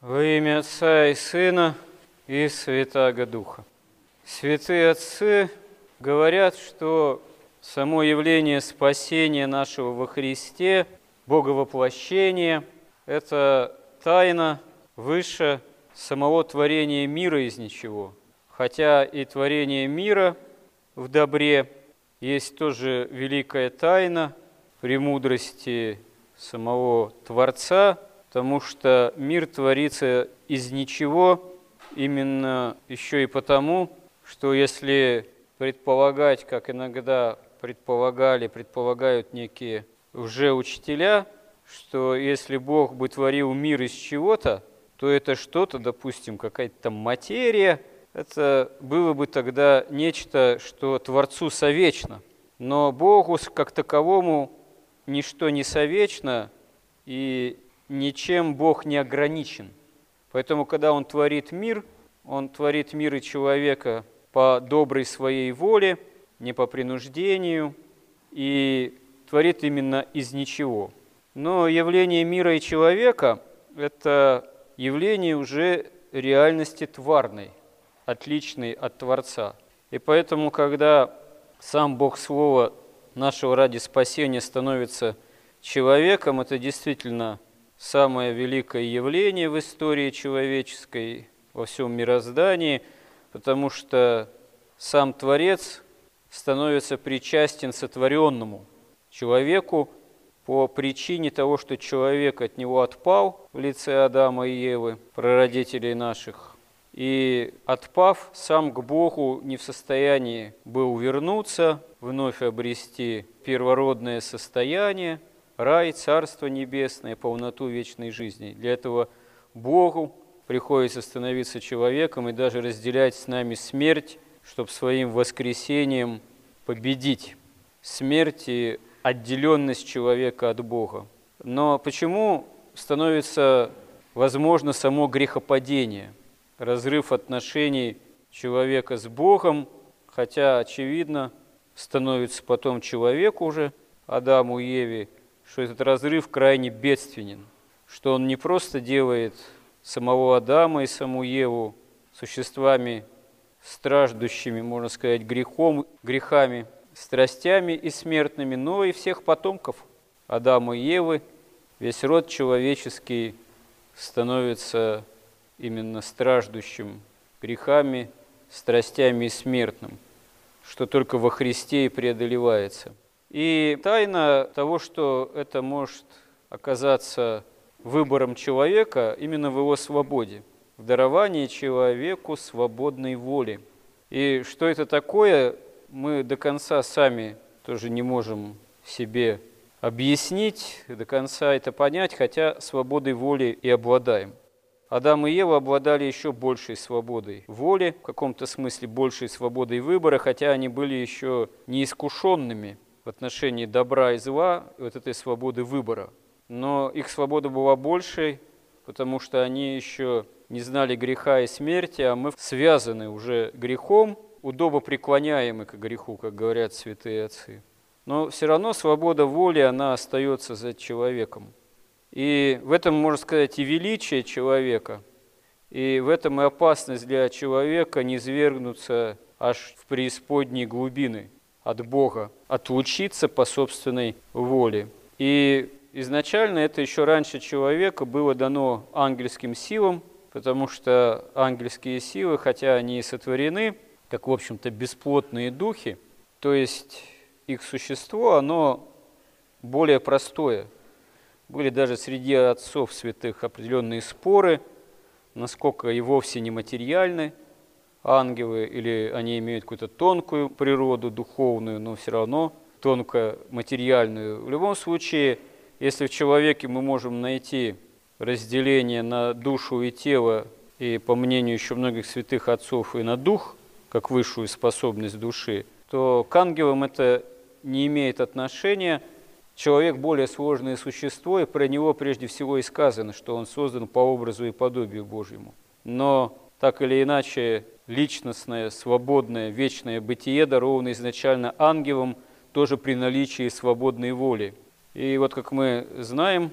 Во имя Отца и Сына и Святаго Духа. Святые Отцы говорят, что само явление спасения нашего во Христе, Боговоплощение, это тайна выше самого творения мира из ничего. Хотя и творение мира в добре есть тоже великая тайна премудрости самого Творца, потому что мир творится из ничего, именно еще и потому, что если предполагать, как иногда предполагали, предполагают некие уже учителя, что если Бог бы творил мир из чего-то, то это что-то, допустим, какая-то там материя, это было бы тогда нечто, что Творцу совечно. Но Богу как таковому ничто не совечно, и ничем Бог не ограничен. Поэтому, когда Он творит мир, Он творит мир и человека по доброй своей воле, не по принуждению, и творит именно из ничего. Но явление мира и человека – это явление уже реальности тварной, отличной от Творца. И поэтому, когда сам Бог Слова нашего ради спасения становится человеком, это действительно самое великое явление в истории человеческой, во всем мироздании, потому что сам Творец становится причастен сотворенному человеку по причине того, что человек от него отпал в лице Адама и Евы, прародителей наших, и отпав, сам к Богу не в состоянии был вернуться, вновь обрести первородное состояние, рай, Царство Небесное, полноту вечной жизни. Для этого Богу приходится становиться человеком и даже разделять с нами смерть, чтобы своим воскресением победить смерть и отделенность человека от Бога. Но почему становится возможно само грехопадение, разрыв отношений человека с Богом, хотя, очевидно, становится потом человек уже, Адаму и Еве, что этот разрыв крайне бедственен, что он не просто делает самого Адама и саму Еву существами страждущими, можно сказать, грехом, грехами, страстями и смертными, но и всех потомков Адама и Евы, весь род человеческий становится именно страждущим грехами, страстями и смертным, что только во Христе и преодолевается. И тайна того, что это может оказаться выбором человека именно в его свободе, в даровании человеку свободной воли. И что это такое, мы до конца сами тоже не можем себе объяснить, до конца это понять, хотя свободой воли и обладаем. Адам и Ева обладали еще большей свободой воли, в каком-то смысле большей свободой выбора, хотя они были еще неискушенными в отношении добра и зла, вот этой свободы выбора. Но их свобода была большей, потому что они еще не знали греха и смерти, а мы связаны уже грехом, удобо преклоняемы к греху, как говорят святые отцы. Но все равно свобода воли, она остается за человеком. И в этом, можно сказать, и величие человека, и в этом и опасность для человека не свергнуться аж в преисподние глубины от Бога, отлучиться по собственной воле. И изначально это еще раньше человека было дано ангельским силам, потому что ангельские силы, хотя они и сотворены, как, в общем-то, бесплотные духи, то есть их существо, оно более простое – были даже среди отцов святых определенные споры, насколько и вовсе не материальны ангелы, или они имеют какую-то тонкую природу, духовную, но все равно тонко материальную. В любом случае, если в человеке мы можем найти разделение на душу и тело, и по мнению еще многих святых отцов и на дух, как высшую способность души, то к ангелам это не имеет отношения – человек более сложное существо, и про него прежде всего и сказано, что он создан по образу и подобию Божьему. Но так или иначе, личностное, свободное, вечное бытие даровано изначально ангелам, тоже при наличии свободной воли. И вот как мы знаем,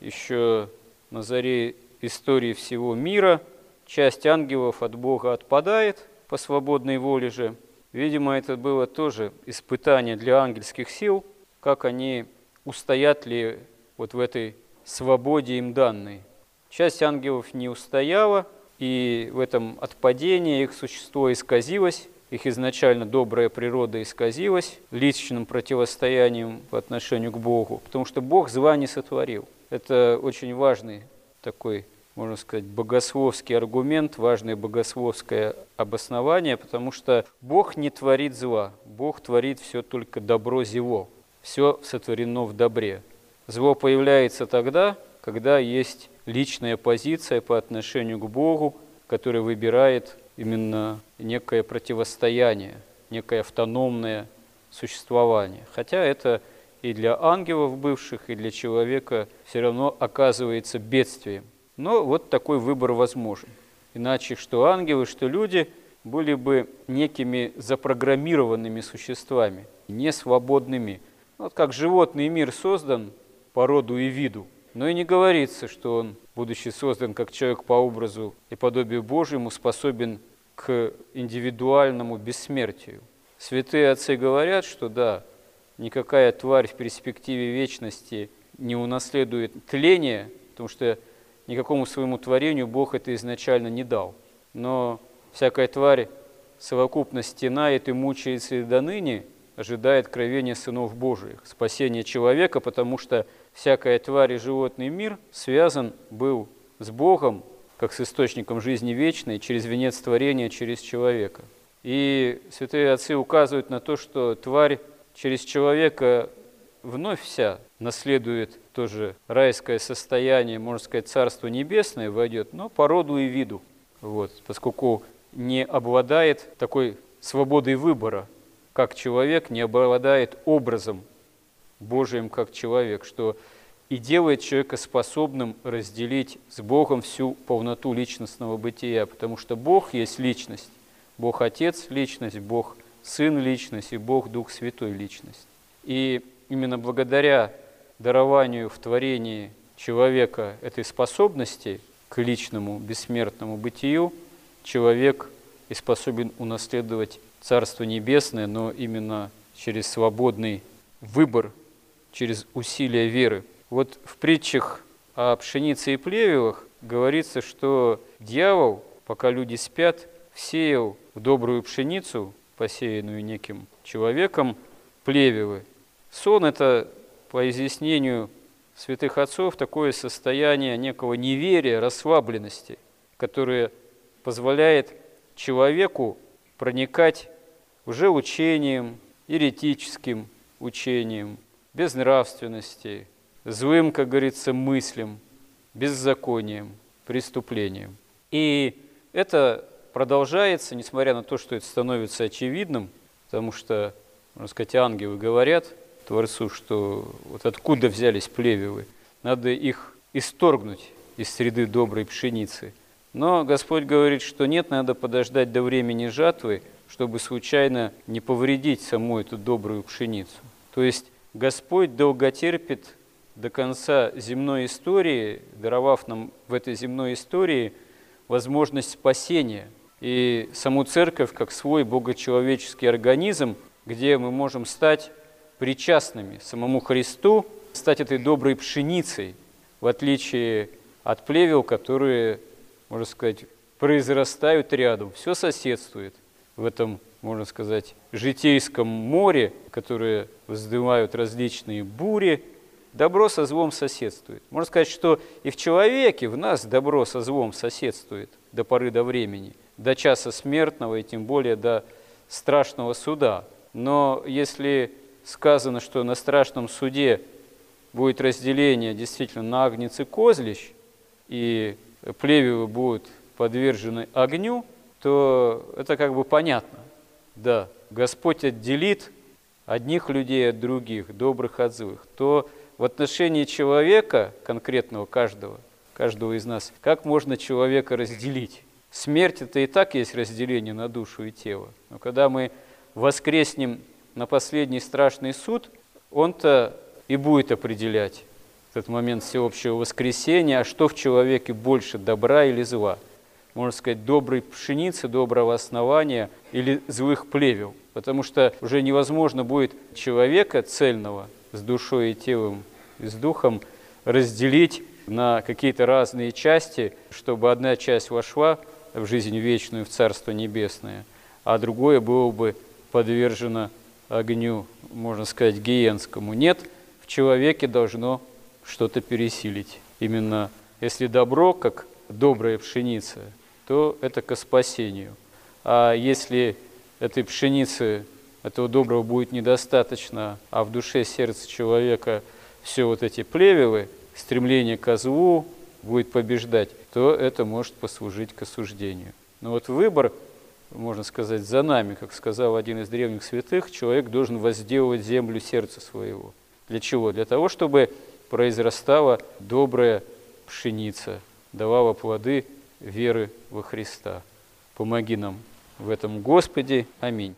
еще на заре истории всего мира часть ангелов от Бога отпадает по свободной воле же. Видимо, это было тоже испытание для ангельских сил, как они устоят ли вот в этой свободе им данной. Часть ангелов не устояла, и в этом отпадении их существо исказилось, их изначально добрая природа исказилась личным противостоянием по отношению к Богу, потому что Бог зла не сотворил. Это очень важный такой, можно сказать, богословский аргумент, важное богословское обоснование, потому что Бог не творит зла, Бог творит все только добро зело, все сотворено в добре. Зло появляется тогда, когда есть личная позиция по отношению к Богу, который выбирает именно некое противостояние, некое автономное существование. Хотя это и для ангелов бывших, и для человека все равно оказывается бедствием. Но вот такой выбор возможен. Иначе что ангелы, что люди были бы некими запрограммированными существами, не свободными. Вот как животный мир создан по роду и виду, но и не говорится, что он, будучи создан как человек по образу и подобию Божьему, способен к индивидуальному бессмертию. Святые отцы говорят, что да, никакая тварь в перспективе вечности не унаследует тление, потому что никакому своему творению Бог это изначально не дал. Но всякая тварь совокупно стенает и мучается и до ныне, ожидает кровения сынов Божиих, спасения человека, потому что всякая тварь и животный мир связан был с Богом как с источником жизни вечной, через венец творения, через человека. И святые отцы указывают на то, что тварь через человека вновь вся наследует тоже райское состояние, можно сказать, Царство Небесное войдет, но по роду и виду, вот, поскольку не обладает такой свободой выбора, как человек, не обладает образом Божиим как человек, что и делает человека способным разделить с Богом всю полноту личностного бытия, потому что Бог есть личность, Бог Отец – личность, Бог Сын – личность и Бог Дух Святой – личность. И именно благодаря дарованию в творении человека этой способности к личному бессмертному бытию, человек и способен унаследовать Царство Небесное, но именно через свободный выбор, через усилия веры – вот в притчах о пшенице и плевелах говорится, что дьявол, пока люди спят, сеял в добрую пшеницу, посеянную неким человеком, плевелы. Сон – это, по изъяснению святых отцов, такое состояние некого неверия, расслабленности, которое позволяет человеку проникать уже учением, еретическим учением, безнравственности, злым, как говорится, мыслям, беззаконием, преступлением. И это продолжается, несмотря на то, что это становится очевидным, потому что, можно сказать, ангелы говорят Творцу, что вот откуда взялись плевелы, надо их исторгнуть из среды доброй пшеницы. Но Господь говорит, что нет, надо подождать до времени жатвы, чтобы случайно не повредить саму эту добрую пшеницу. То есть Господь долготерпит до конца земной истории, даровав нам в этой земной истории возможность спасения и саму церковь как свой богочеловеческий организм, где мы можем стать причастными самому Христу, стать этой доброй пшеницей, в отличие от плевел, которые, можно сказать, произрастают рядом, все соседствует в этом, можно сказать, житейском море, которое вздымают различные бури, добро со злом соседствует. Можно сказать, что и в человеке, в нас добро со злом соседствует до поры до времени, до часа смертного и тем более до страшного суда. Но если сказано, что на страшном суде будет разделение действительно на агнец и козлищ, и плевелы будут подвержены огню, то это как бы понятно. Да, Господь отделит одних людей от других, добрых от злых, то в отношении человека, конкретного каждого, каждого из нас, как можно человека разделить? Смерть – это и так есть разделение на душу и тело. Но когда мы воскреснем на последний страшный суд, он-то и будет определять, этот момент всеобщего воскресения, а что в человеке больше, добра или зла? Можно сказать, доброй пшеницы, доброго основания или злых плевел. Потому что уже невозможно будет человека цельного с душой и телом, и с духом разделить на какие-то разные части, чтобы одна часть вошла в жизнь вечную, в Царство Небесное, а другое было бы подвержено огню, можно сказать, гиенскому. Нет, в человеке должно что-то пересилить. Именно если добро, как добрая пшеница, то это к спасению. А если этой пшеницы, этого доброго будет недостаточно, а в душе, сердце человека все вот эти плевелы, стремление к злу будет побеждать, то это может послужить к осуждению. Но вот выбор, можно сказать, за нами, как сказал один из древних святых, человек должен возделывать землю сердца своего. Для чего? Для того, чтобы произрастала добрая пшеница, давала плоды веры во Христа. Помоги нам в этом, Господи. Аминь.